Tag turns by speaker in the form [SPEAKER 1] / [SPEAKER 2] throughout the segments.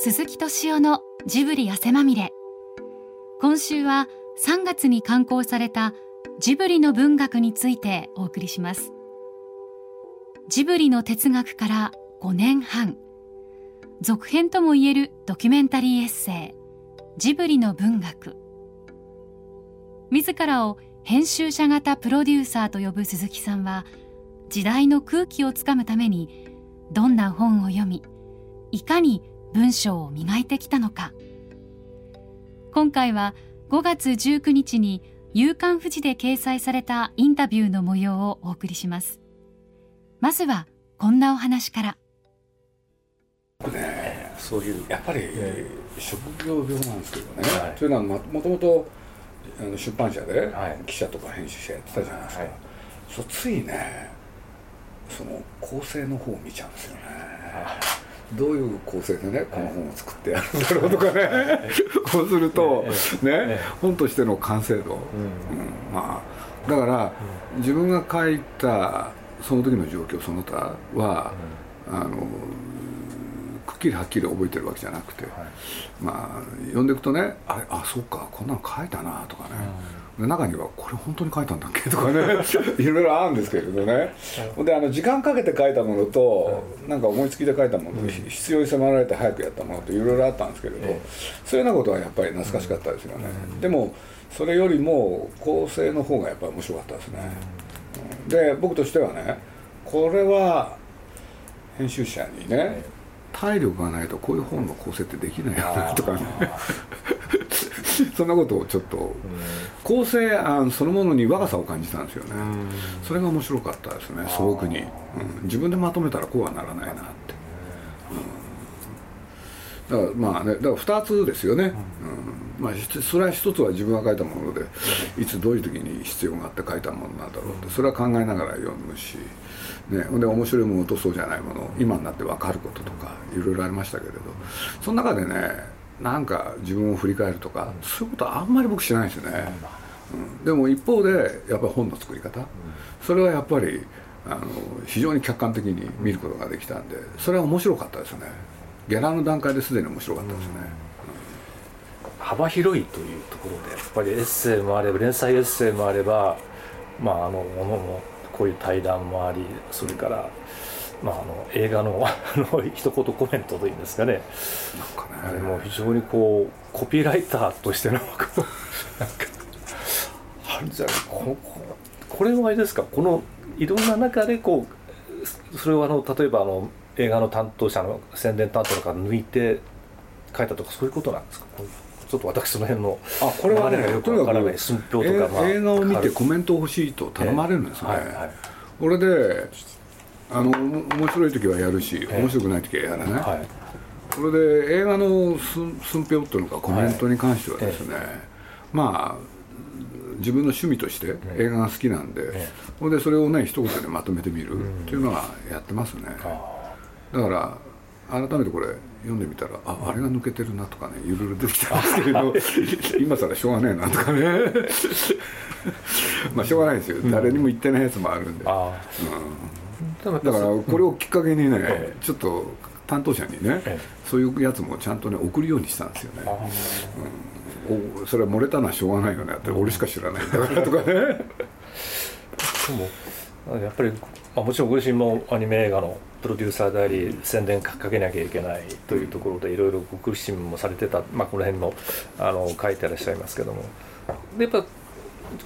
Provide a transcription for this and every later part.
[SPEAKER 1] 鈴木敏夫のジブリ汗まみれ。今週は3月に刊行されたジブリの文学についてお送りします。ジブリの哲学から5年半。続編ともいえるドキュメンタリーエッセイジブリの文学。自らを編集者型プロデューサーと呼ぶ鈴木さんは時代の空気をつかむためにどんな本を読みいかに文章を磨いてきたのか。今回は5月19日に夕刊富士で掲載されたインタビューの模様をお送りします。まずはこんなお話から。
[SPEAKER 2] 僕ねそういうやっぱり職業病なんですけどね、はい、というのはもともと出版社で記者とか編集者やってたじゃないですか、はい、そうついねその構成の方を見ちゃうんですよね、はいどういう構成でねこの本を作ってやるんだろうとかね。こうするとね本としての完成度、うん。まあだから自分が書いたその時の状況その他はあのくっきりはっきり覚えてるわけじゃなくて、まあ読んでいくとねあれあそうかこんなの書いたなとかね、中にはこれ本当に書いたんだっけとかね。いろいろあるんですけれどね。であの時間かけて書いたものと、なんか思いつきで書いたものと、必要に迫られて早くやったものといろいろあったんですけれど、そういうようなことはやっぱり懐かしかったですよね、でもそれよりも構成の方がやっぱり面白かったですね、で僕としてはねこれは編集者にね体力がないとこういう本の構成ってできないよなとかね そんなことをちょっと構成案そのものに若さを感じたんですよね。それが面白かったですね素朴に、うん、自分でまとめたらこうはならないなって、うん、だからまあねだから2つですよね、うん。まあ、それは一つは自分が書いたものでいつどういう時に必要があって書いたものなんだろうってそれは考えながら読むしね、で面白いものとそうじゃないもの今になって分かることとかいろいろありましたけれど。その中でねなんか自分を振り返るとかそういうことはあんまり僕しないですよね、うん、でも一方でやっぱり本の作り方。それはやっぱりあの非常に客観的に見ることができたんでそれは面白かったですね。ゲラの段階ですでに面白かったですね、
[SPEAKER 3] うん、幅広いというところでやっぱりエッセイもあれば連載エッセイもあればまああのものもこういう対談もありそれから、まあ、あの映画の あの一言コメントというんですかね。なんかね。あれも非常にこうコピーライターとしてのなんかあるじゃここれはあれですか？このいろんな中でこうそれをあの例えばあの映画の担当者の宣伝担当とか抜いて書いたとかそういうことなんですか？ちょっと私その辺の
[SPEAKER 2] あこれはね
[SPEAKER 3] よくわからない寸評とか、
[SPEAKER 2] まあ、映画を見てコメント欲しいと頼まれるんですね、はいはい、これであの面白い時はやるし面白くない時はやらない、はい、それで映画の寸評っていうのかコメントに関してはですね、まあ自分の趣味として映画が好きなんで、それでそれをね一言でまとめてみるっていうのはやってますね、だから改めてこれ読んでみたらああれが抜けてるなとかねいろいろ出てきたんですけど 今更しょうがねえなとかね。まあしょうがないですよ、うん、誰にも言ってないやつもあるんで、うん、だからこれをきっかけにね、ええ、ちょっと担当者にね、え、そういうやつもちゃんとね送るようにしたんですよね、うん、それは漏れたのはしょうがないよね。って俺しか知らないんだからとかね。で
[SPEAKER 3] もやっぱり、まあ、もちろんご自身もアニメ映画のプロデューサーであり宣伝かけなきゃいけないというところでいろいろご苦しみもされてた、まあ、この辺のあの書いてらっしゃいますけども。でやっぱ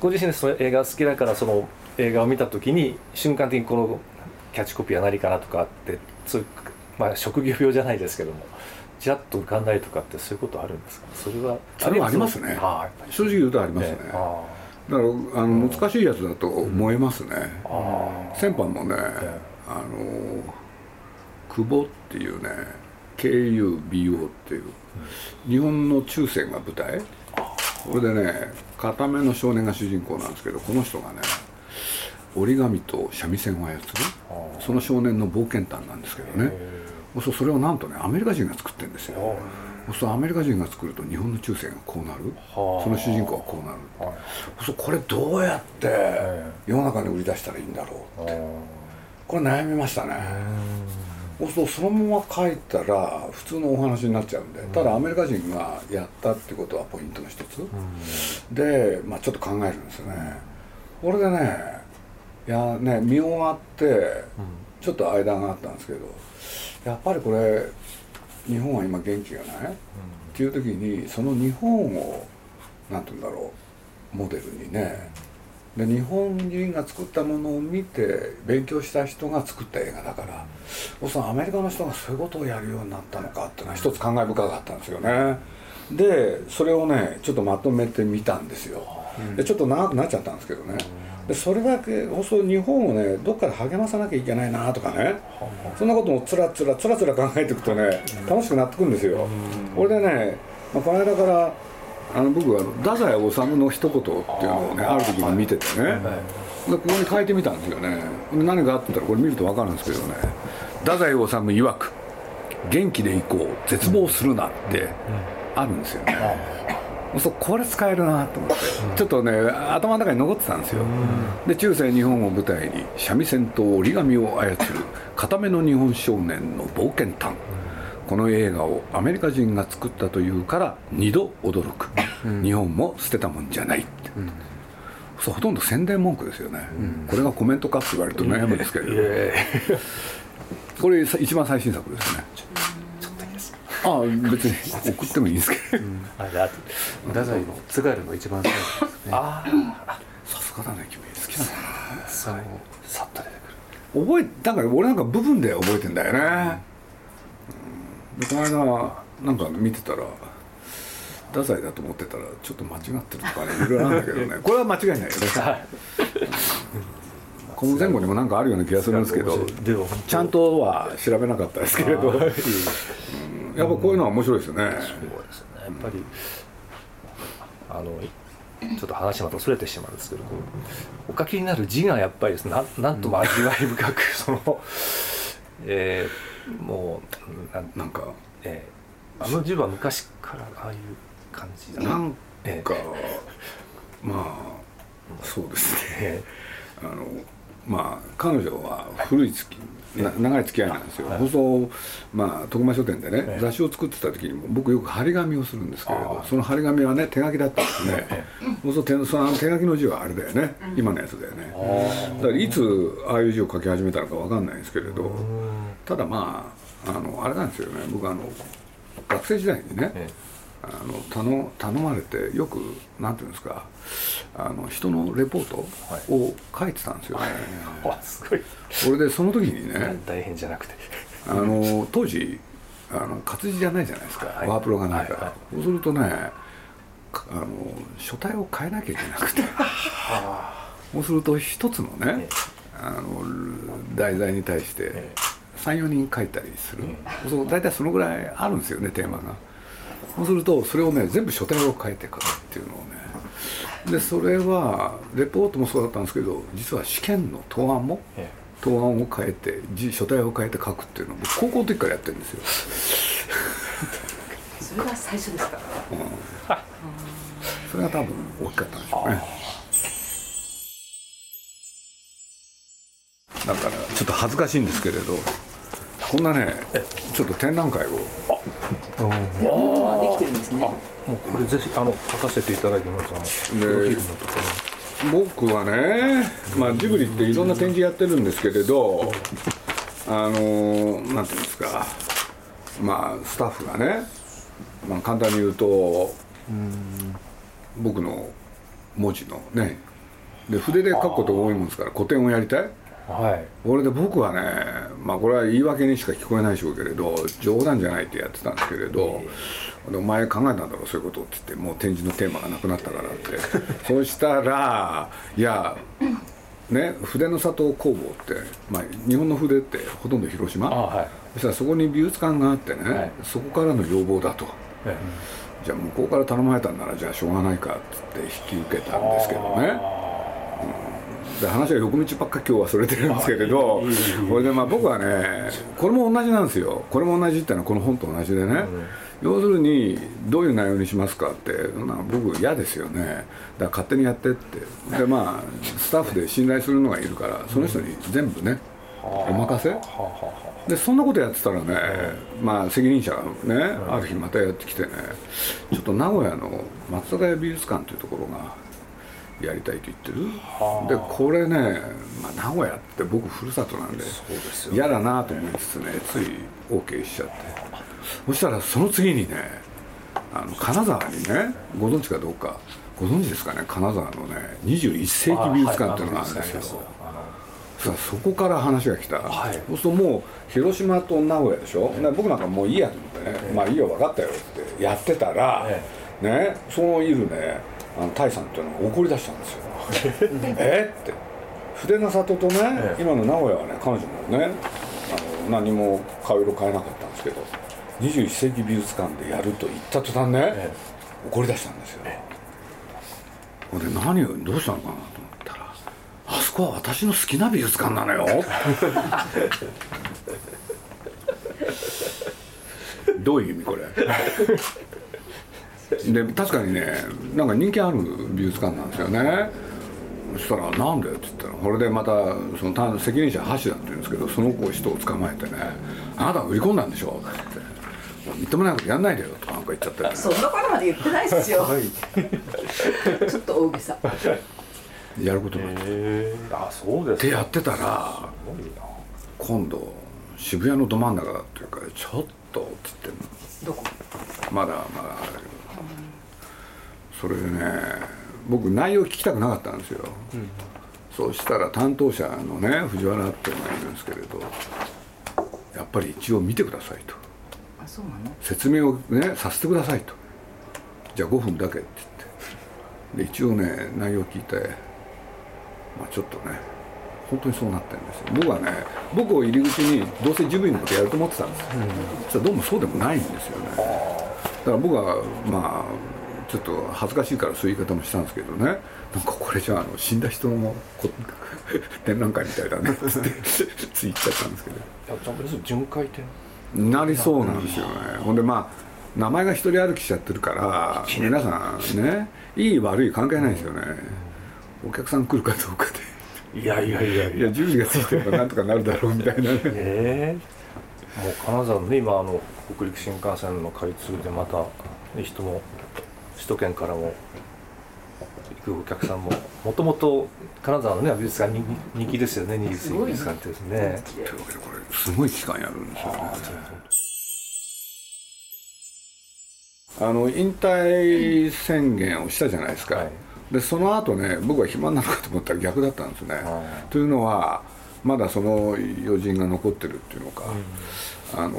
[SPEAKER 3] ご自身でその映画好きだからその映画を見た時に瞬間的にこのキャッチコピーは何かなとかあってそういう、まあ、職業病じゃないですけどもじらっと浮かんだりとかってそういうことあるんですか？それは
[SPEAKER 2] それはありますね。正直言うとありますね、だからあの難しいやつだと燃えますね、先般もね、あの久保っていうね KUBO っていう、日本の中世が舞台。これでね片目の少年が主人公なんですけどこの人がね折り紙と三味線を操るその少年の冒険譚なんですけどね。そうそれをなんとねアメリカ人が作ってるんですよ。そうアメリカ人が作ると日本の中世がこうなる。その主人公はこうなるそうこれどうやって世の中に売り出したらいいんだろうって。これ悩みましたね。そうそのまま書いたら普通のお話になっちゃうんで。ただアメリカ人がやったってことはポイントの一つ、で、まあ、ちょっと考えるんですよね。これでねいやね見終わってちょっと間があったんですけどやっぱりこれ日本は今元気がない、っていう時にその日本を何て言うんだろうモデルにねで日本人が作ったものを見て勉強した人が作った映画だからそのアメリカの人がそういうことをやるようになったのかっていうのは一つ感慨深かったんですよね。でそれをねちょっとまとめてみたんですよ。でちょっと長くなっちゃったんですけどねでそれだけ放送日本をねどっかで励まさなきゃいけないなとかね。そんなこともつらつらつらつら考えていくとね楽しくなってくるんですよ。これでね、まあ、この間からあの僕は太宰治の一言っていうのをねある時に見ててね、でここに書いてみたんですよね。何があってたらこれ見ると分かるんですけどね。太宰治曰く「元気でいこう絶望するな」ってあるんですよね、そうこれ使えるなと思って、ちょっとね頭の中に残ってたんですよ、で中世日本を舞台に三味線と折り紙を操る固めの日本少年の冒険探、この映画をアメリカ人が作ったというから二度驚く、うん、日本も捨てたもんじゃないって、うん、そうほとんど宣伝文句ですよね、うん、これがコメントかって言われると悩むんですけれど、これ一番最新作ですねちょっといいですかああ別に送ってもいいんですけど、あ
[SPEAKER 4] れ太宰の津軽の一番最後ですね。あ
[SPEAKER 2] あさすがだね君。好き
[SPEAKER 4] さっと出て
[SPEAKER 2] くる。覚えだから俺なんか部分で覚えてんだよね、でこの間なんか見てたら太宰だと思ってたらちょっと間違ってるとかねいろいろなんだけどね。これは間違いないよね。この前後にもなんかあるような気がするんですけどちゃんとは調べなかったですけれど、うん、やっぱこういうのは面白いですよね、そうですね。
[SPEAKER 3] やっぱりあのちょっと話またそれてしまうんですけどお書きになる字がやっぱりな なんとも味わい深くその、えー、も
[SPEAKER 2] うななんか、え
[SPEAKER 3] ー、あの字は昔からああいう感じ
[SPEAKER 2] だなんか、えー、まあそうですね、えー、あのまあ彼女は古い月長い付き合いなんですよ、放送、まあ、徳間書店でね、雑誌を作ってた時にも僕よく張り紙をするんですけれどその張り紙はね手書きだったんですね、そうするとその手書きの字はあれだよね、今のやつだよね。だからいつああいう字を書き始めたのか分かんないんですけれどただまああのあれなんですよね。僕あの学生時代にね、あの頼頼まれてよくなんていうんですかあの人のレポートを書いてたんですよね、
[SPEAKER 3] はい、すごい。
[SPEAKER 2] これでその時にね
[SPEAKER 3] 大変じゃなくて。
[SPEAKER 2] あの当時あの活字じゃないじゃないですか、はい、ワープロがないから、はいはい、そうするとねあの書体を変えなきゃいけなくて。そうすると一つのね、あの題材に対して34人書いたりする、そう大体そのぐらいあるんですよねテーマがそうするとそれをね全部書体を変えて書くっていうのをね。でそれはレポートもそうだったんですけど実は試験の答案も、答案を変えて書体を変えて書くっていうのを僕高校の時からやってるんですよ。
[SPEAKER 5] それが最初ですか、うん、
[SPEAKER 2] それが多分大きかったんでしょうね。だからちょっと恥ずかしいんですけれどこんなねちょっと展覧会を
[SPEAKER 5] ああできてるんですね。
[SPEAKER 3] もうこれぜひあの書かせていただきます。あの
[SPEAKER 2] フィルムとか僕はね、まあ、ジブリっていろんな展示やってるんですけれどあのなんていうんですか。まあスタッフがね、まあ、簡単に言うと僕の文字のね。で筆で書くことが多いもんですから古典をやりたいはい、これで僕はねまあこれは言い訳にしか聞こえないでしょうけれど冗談じゃないってやってたんですけれど、お前考えたんだろうそういうことって言ってもう展示のテーマがなくなったからって。そうしたらいやね筆の里工房って、まあ、日本の筆ってほとんど広島、はい、そしたらそこに美術館があってね、はい、そこからの要望だと、はい、じゃあ向こうから頼まれたんならじゃあしょうがないかっつって引き受けたんですけどね。で話は横道ばっか今日はそれてるんですけれどこれでまあ僕はねこれも同じなんですよ。これも同じっていうのはこの本と同じでね、要するにどういう内容にしますかって僕嫌ですよね。だから勝手にやってって。でまあスタッフで信頼するのがいるからその人に全部ねお任せ。でそんなことやってたらね、まあ責任者がね、ある日またやってきてねちょっと名古屋の松坂屋美術館というところがやりたいと言ってる？でこれね、まあ、名古屋って僕ふるさとなんで嫌だなと思いつつねつい OK しちゃって。そしたらその次にねあの金沢にねご存知かどうか。ご存知ですかね？金沢のね21世紀美術館っていうのがあるんですよ。さそこから話が来た、はい、そうするともう広島と名古屋でしょ、ね、僕なんかもういいやと思ってね、えー、まあいいよ分かったよってやってたら、えー、ねそのいるねあのタイさんっていうのが怒り出したんですよ。え？って。筆の里とね、えー、今の名古屋はね彼女もねあの何も顔色変えなかったんですけど21世紀美術館でやると言った途端ね、怒り出したんですよ、俺何をどうしたのかなとあそこは私の好きな美術館なのよ。どういう意味これ？で確かにねなんか人気ある美術館なんですよね。そしたら「なんで?」って言ったらこれでまたその責任者橋田って言うんですけどその子を人を捕まえてね「あなたが売り込んだんでしょ」って。言って。認めないことやんないでよとかなんか言っちゃって、ね、
[SPEAKER 5] そんなことまで言ってないですよ、はい、ちょっと大げさ。
[SPEAKER 2] やることが
[SPEAKER 3] あそうです
[SPEAKER 2] ってやってたら今度渋谷のど真ん中っていうかちょっとっつって。
[SPEAKER 5] どこ？
[SPEAKER 2] まだまだそれでね僕内容聞きたくなかったんですよ、うん、そうしたら担当者のね藤原っていうのがいるんですけれどやっぱり一応見てくださいと。
[SPEAKER 5] あそうなの？
[SPEAKER 2] 説明をねさせてくださいと。じゃあ5分だけって言って。で一応ね内容聞いてまあ、ちょっとね本当にそうなってるんですよ。僕はね僕を入り口にどうせジブリのことやると思ってたんですよ、うん、どうもそうでもないんですよね。だから僕はまあちょっと恥ずかしいからそういう言い方もしたんですけどね。なんかこれじゃあの死んだ人の 展覧会みたいだね。ってついちゃったんですけど。
[SPEAKER 3] 巡回展
[SPEAKER 2] なりそうなんですよね。ほんでまあ名前が一人歩きしちゃってるから皆さんねいい悪い関係ないですよね、お客さん来るかどうか
[SPEAKER 3] で。いやいやいや
[SPEAKER 2] いや。準備がついてればなんとかなるだろうみたいなね。え
[SPEAKER 3] え。ー、もう金沢のね今あの北陸新幹線の開通でまた人も首都圏からも行くお客さんももともと金沢のね美術館人気ですよね美術館ってですね。
[SPEAKER 2] というわけでこれすごい期間やるんですよね。あの引退宣言をしたじゃないですか、はい。でその後ね僕は暇なのかと思ったら逆だったんですね。というのはまだその余人が残ってるっていうのか、うん、あの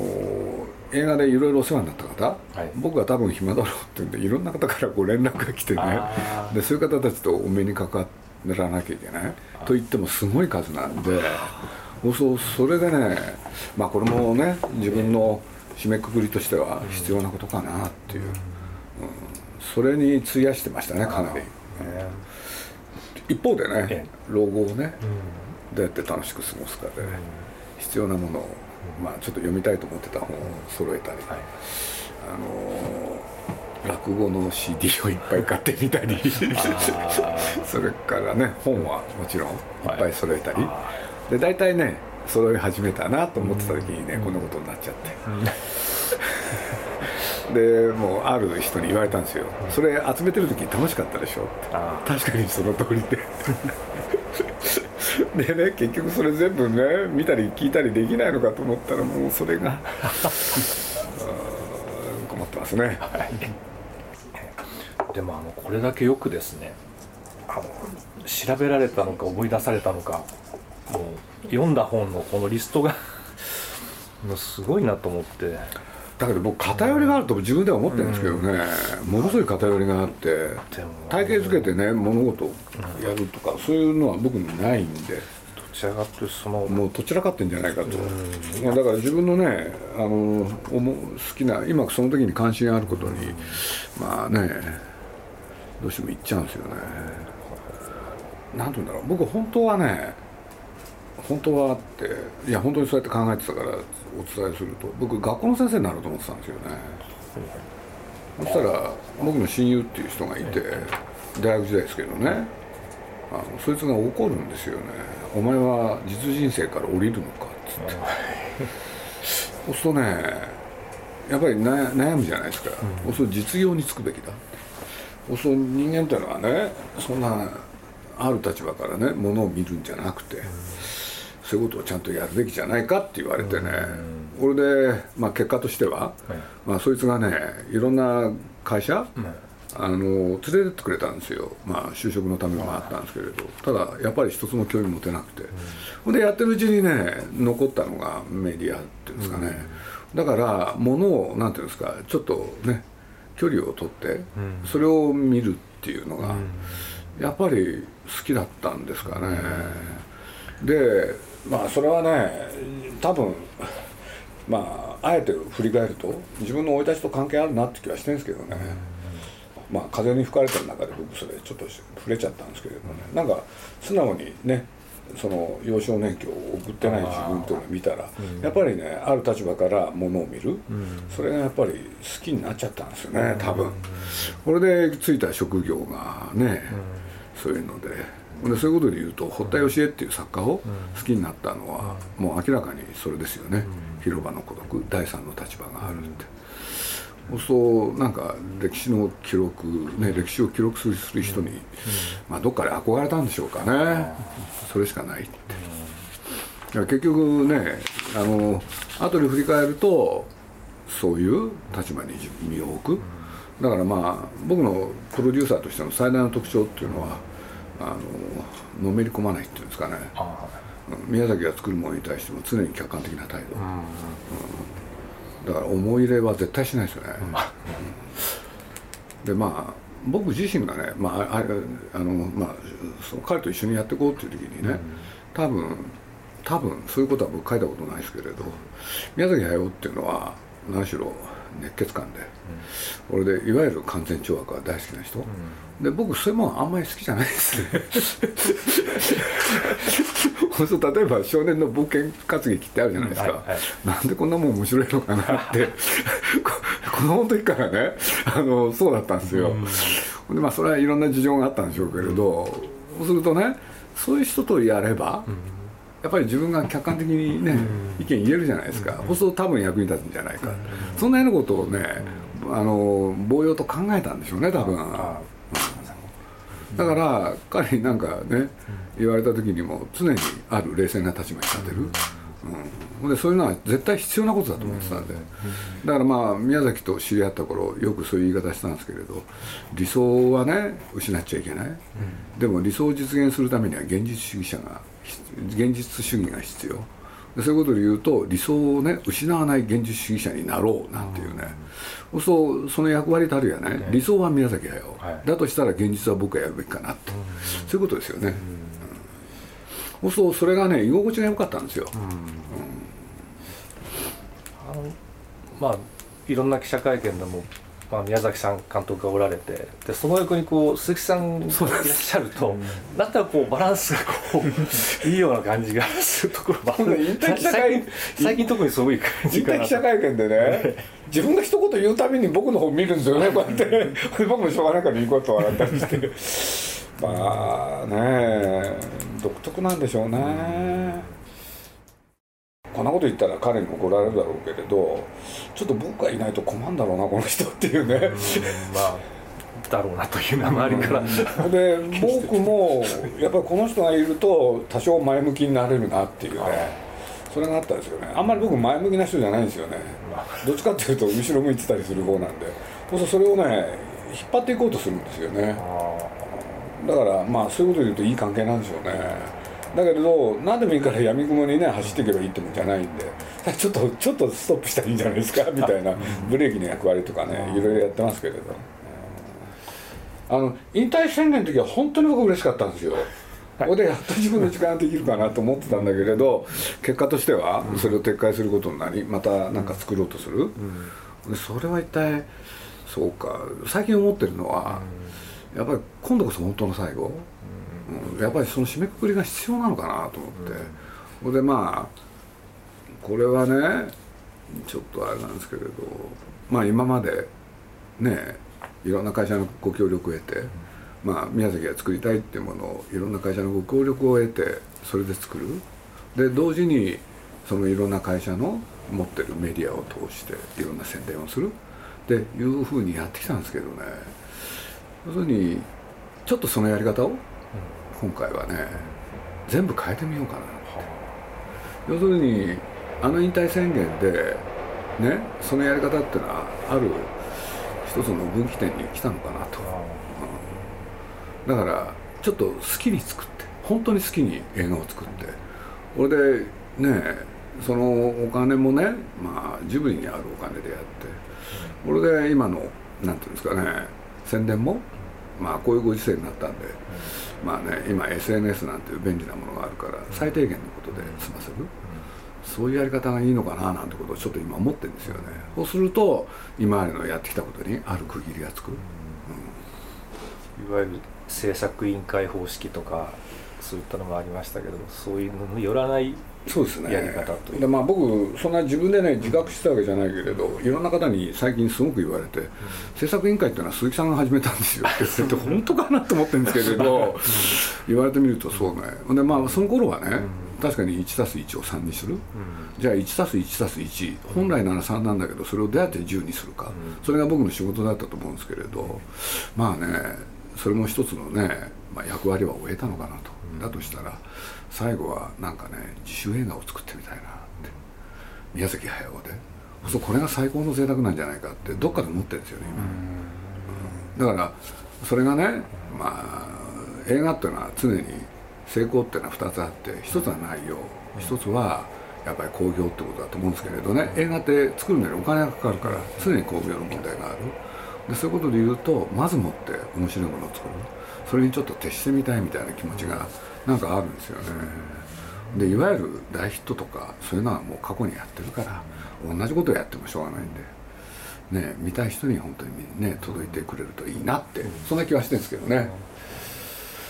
[SPEAKER 2] 映画でいろいろお世話になった方、はい、僕は多分暇だろうっていうんでいろんな方からご連絡が来てね。でそういう方たちとお目にかからなきゃいけない。と言ってもすごい数なんでそうそれでねまあこれもね自分の締めくくりとしては必要なことかなっていう、うん、それに費やしてましたねかなり。一方でね老後をね、どうやって楽しく過ごすかで、必要なものを、まあ、ちょっと読みたいと思ってた本を揃えたり、あの落語の CD をいっぱい買ってみたり それからね本はもちろんいっぱい揃えたり、で大体ね揃い始めたなと思ってた時にね、こんなことになっちゃって。でもうある人に言われたんですよ「それ集めてる時楽しかったでしょ」って。確かにその通りで でね結局それ全部ね見たり聞いたりできないのかと思ったらもうそれが。困ってますね、はい、
[SPEAKER 3] でもあのこれだけよくですねあの調べられたのか思い出されたのかもう読んだ本のこのリストが もうすごいなと思って。
[SPEAKER 2] だけど僕偏りがあると自分では思ってるんですけどね、うん、ものすごい偏りがあって体系づけてね物事をやるとか、そういうのは僕にないんで。
[SPEAKER 3] どちらかってその
[SPEAKER 2] もうどちらかってんじゃないかと、うん、だから自分のねあの好きな今その時に関心あることに、まあねどうしても言っちゃうんですよね。何て言うんだろう。僕本当はね本当はっていや本当にそうやって考えてたからお伝えすると。僕学校の先生になろうと思ってたんですよね、そしたら僕の親友っていう人がいて大学時代ですけどね。あのそいつが怒るんですよね「お前は実人生から降りるのか」っつって。そうするとねやっぱり悩むじゃないですか、うん、そう実業に就くべきだ。そうすると人間っていうのはねそんなある立場からねものを見るんじゃなくて、うん、そういうことをちゃんとやるべきじゃないかって言われてね、これで、まあ、結果としては、はい、まあ、そいつがねいろんな会社、あの連れてってくれたんですよ、まあ、就職のためもあったんですけれど。ただやっぱり一つも興味持てなくて、うん、でやってるうちにね残ったのがメディアっていうんですかね、うん、だからものをなんていうんですかちょっとね距離を取ってそれを見るっていうのがやっぱり好きだったんですかね、でまあそれはね多分まああえて振り返ると自分の生い立ちと関係あるなって気はしてるんですけどね、まあ風に吹かれてる中で僕それちょっと触れちゃったんですけれどもね。なんか素直にねその幼少年期を送ってない自分というのを見たら、やっぱりねある立場からものを見る、それがやっぱり好きになっちゃったんですよね多分、これでついた職業がね、そういうのででそういうことで言うと堀田芳恵っていう作家を好きになったのは、もう明らかにそれですよね、広場の孤独第三の立場があるって。そうなんか歴史の記録、ね、歴史を記録する人に、まあ、どっかで憧れたんでしょうかね。それしかないって。結局ねあの後に振り返るとそういう立場に身を置く。だからまあ僕のプロデューサーとしての最大の特徴っていうのはあののめり込まないっていうんですかね。宮崎が作るものに対しても常に客観的な態度、うんだから思い入れは絶対しないですよね、うん、でまあ僕自身がね、まあ、ああのまあ、その彼と一緒にやっていこうっていう時にね、多分多分そういうことは僕書いたことないですけれど宮崎駿っていうのは何しろ熱血感で、うん、俺でいわゆる完全懲悪が大好きな人、うん、で僕そういうもんあんまり好きじゃないですね。例えば少年の冒険活劇ってあるじゃないですか、うんはいはい、なんでこんなもん面白いのかなって。子供の時からねあのそうだったんですよ、でまあそれはいろんな事情があったんでしょうけれど、そうするとねそういう人とやれば、やっぱり自分が客観的にね、意見言えるじゃないですか、そうすると多分役に立つんじゃないか、そん。なようなことをね、あの棒用と考えたんでしょうね多分、だから彼になんかね言われた時にも常にある冷静な立場に立てる、うん、でそういうのは絶対必要なことだと思ってたんで。だからまあ宮崎と知り合った頃よくそういう言い方したんですけれど理想はね失っちゃいけない、でも理想を実現するためには現実主義者が現実主義が必要。そういうことで言うと理想をね失わない現実主義者になろうなんていうね、うん、そうその役割たるやね、理想は宮崎駿、はい、だとしたら現実は僕がやるべきかなって、うん、そういうことですよね、うん、そうそれがね居心地が良かったんですよ、
[SPEAKER 3] あのまあいろんな記者会見でもまあ、宮崎さん監督がおられてでその横にこう鈴木さんがいらっしゃると、だったらこうバランスがこう いいような感じがするところもある。最最近特にそういう感じ
[SPEAKER 2] かな記者会見でね自分が一言言うたびに僕の方見るんですよねこうやって。僕もしょうがないからニコッと笑ったりして。まあね独特なんでしょうね。こんなこと言ったら彼に怒られるだろうけれどちょっと僕がいないと困るんだろうなこの人っていうね。
[SPEAKER 3] まあだろうなというのは周りから。
[SPEAKER 2] で僕もやっぱりこの人がいると多少前向きになれるなっていうね。それがあったんですよね。あんまり僕前向きな人じゃないんですよね。どっちかっていうと後ろ向いてたりする方なんで。そうそれをね引っ張っていこうとするんですよね。だからまあそういうことで言うといい関係なんでしょうねだけれど何でもいいからやみくもにね走っていけばいいってもんじゃないんで。ちょっとちょっとストップしたらいいんじゃないですかみたいなブレーキの役割とかねいろいろやってますけれど。あの引退宣言の時は本当に僕嬉しかったんですよ。ここでやっと自分の時間ができるかなと思ってたんだけれど結果としてはそれを撤回することになりまた何か作ろうとする、でそれは一体そうか。最近思ってるのは、やっぱり今度こそ本当の最後、うん、やっぱりその締めくくりが必要なのかなと思って、うん、でまあこれはねちょっとあれなんですけれどまあ今までねいろんな会社のご協力を得てまあ、宮崎が作りたいっていうものをいろんな会社のご協力を得てそれで作る。で同時にそのいろんな会社の持ってるメディアを通していろんな宣伝をする。っていうふうにやってきたんですけどね。要するにちょっとそのやり方を今回はね全部変えてみようかな要するにあの引退宣言でねそのやり方っていうのはある一つの分岐点に来たのかなと、うん、だからちょっと好きに作って本当に好きに映画を作ってこれでねそのお金もねまあジブリにあるお金でやってこれで今のなんていうんですかね宣伝もまあこういうご時世になったんで、まあね今 SNS なんていう便利なものがあるから最低限のことで済ませる、そういうやり方がいいのかななんてことをちょっと今思ってるんですよね。そうすると今までのやってきたことにある区切りがつく、うん、
[SPEAKER 3] いわゆる制作委員会方式とかそういったのもありましたけどそういうのによらない
[SPEAKER 2] そうですね。
[SPEAKER 3] やり方と
[SPEAKER 2] でまあ僕そんな自分でね自覚してたわけじゃないけれどいろんな方に最近すごく言われて、うん、制作委員会っていうのは鈴木さんが始めたんですよ。って本当かなと思ってるんですけれど、言われてみるとそうね。でまあその頃はね、うん。確かに 1+1 を3にする、うん、じゃあ 1+1+1 本来なら3なんだけどそれをどうやって10にするか、うん、それが僕の仕事だったと思うんですけれどまあねそれも一つのね、まあ、役割は終えたのかなと、うん、だとしたら最後はなんかね自主映画を作ってみたいなって。宮崎駿で。そうこれが最高の贅沢なんじゃないかってどっかで思ってるんですよね今、だからそれがねまあ映画っていうのは常に成功っていうのは2つあって1つは内容。1つはやっぱり興行ってことだと思うんですけれどね。映画って作るのにお金がかかるから常に興行の問題があるでそういうことで言うとまずもって面白いものを作るそれにちょっと徹してみたいみたいな気持ちがなんかあるんですよね。でいわゆる大ヒットとかそういうのはもう過去にやってるから同じことをやってもしょうがないんでね見たい人に本当にね届いてくれるといいなってそんな気はしてるんですけどね。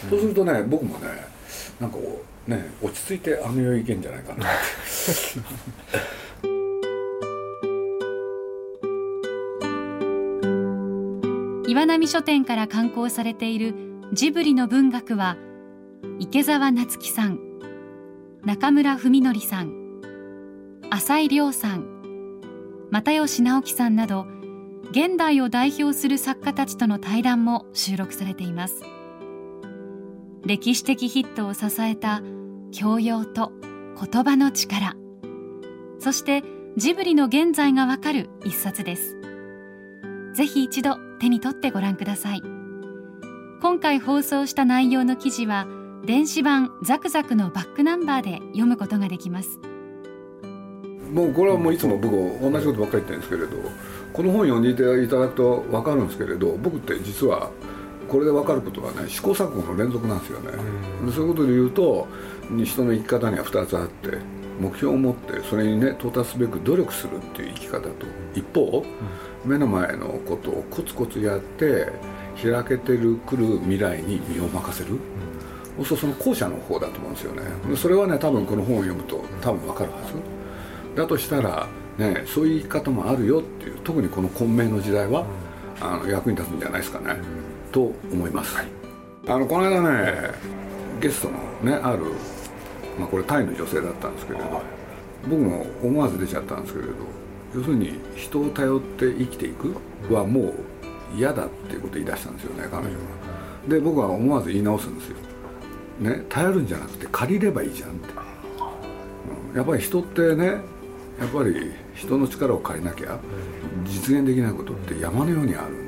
[SPEAKER 2] そうするとね僕もねなんかね落ち着いてあの世いけんじゃないかな
[SPEAKER 1] 岩波書店から刊行されているジブリの文学は池澤夏樹さん中村文則さん浅井亮さん又吉直樹さんなど現代を代表する作家たちとの対談も収録されています。歴史的ヒットを支えた教養と言葉の力そしてジブリの現在がわかる一冊です。ぜひ一度手に取ってご覧ください。今回放送した内容の記事は電子版ザクザクのバックナンバーで読むことができます。
[SPEAKER 2] もうこれはもういつも僕同じことばっかり言ってるんですけれどこの本読んでいただくと分かるんですけれど僕って実はこれで分かることはね試行錯誤の連続なんですよね、でそういうことで言うと人の生き方には2つあって目標を持ってそれにね到達すべく努力するっていう生き方と。一方、うん、目の前のことをコツコツやって開けてるくる未来に身を任せる、うん、そうその後者の方だと思うんですよね、うん、それはね多分この本を読むと多分分かるはず。だとしたらねそういう生き方もあるよっていう特にこの混迷の時代は、あの役に立つんじゃないですかね、と思います、はい、あのこの間ねゲストのねある、まあ、これタイの女性だったんですけれど、はい、僕も思わず出ちゃったんですけれど要するに人を頼って生きていくはもう嫌だっていうことを言い出したんですよね彼女はで僕は思わず言い直すんですよ。ね頼るんじゃなくて借りればいいじゃんって、うん、やっぱり人ってねやっぱり人の力を借りなきゃ実現できないことって山のようにある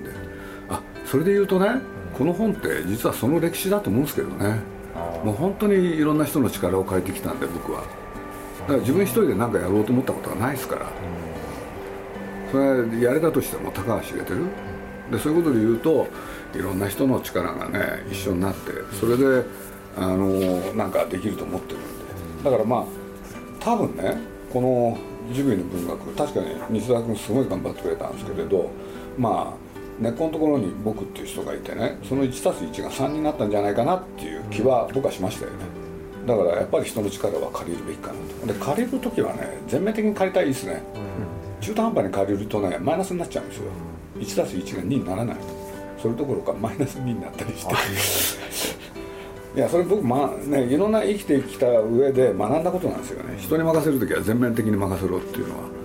[SPEAKER 2] それで言うとねこの本って実はその歴史だと思うんですけどねもう本当にいろんな人の力を借りてきたんで僕は。だから自分一人で何かやろうと思ったことはないですから。それやれたとしても高橋茂てる。でそういうことで言うといろんな人の力がね一緒になってそれであのなんかできると思ってるんで。だからまあ多分ねこのジブリの文学確かに西澤君すごい頑張ってくれたんですけれどまあ根っこのところに僕っていう人がいてねその 1+1 が3になったんじゃないかなっていう気は僕はしましたよね。だからやっぱり人の力は借りるべきかなと。で借りる時はね全面的に借りたいですね、中途半端に借りるとねマイナスになっちゃうんですよ。1+1 が2にならない。そそれどころかマイナス2になったりして。いや それ僕、まね、いろんな生きてきた上で学んだことなんですよね。人に任せる時は全面的に任せろっていうのは。